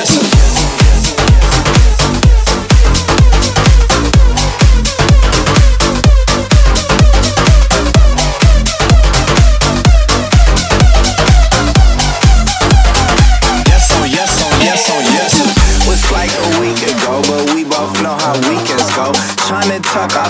Yes.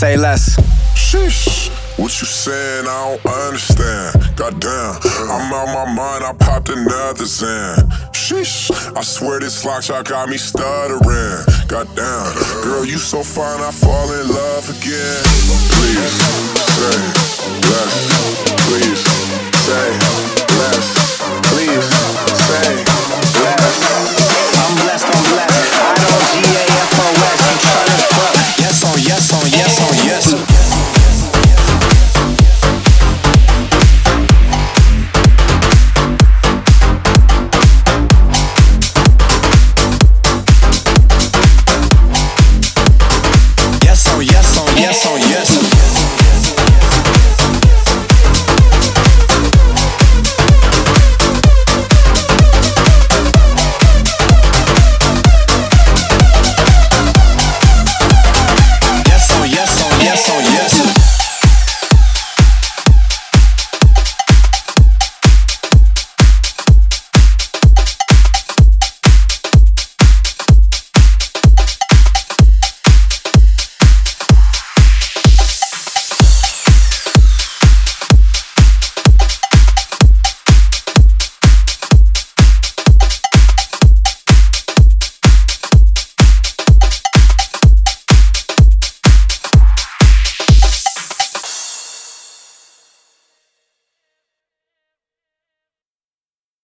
Say less. Sheesh. What you saying? I don't understand. Goddamn, I'm out my mind. I popped another Zan. Sheesh. I swear this lock shot got me stuttering. Goddamn, girl, you so fine. I fall in love again. Please yes oh, yes.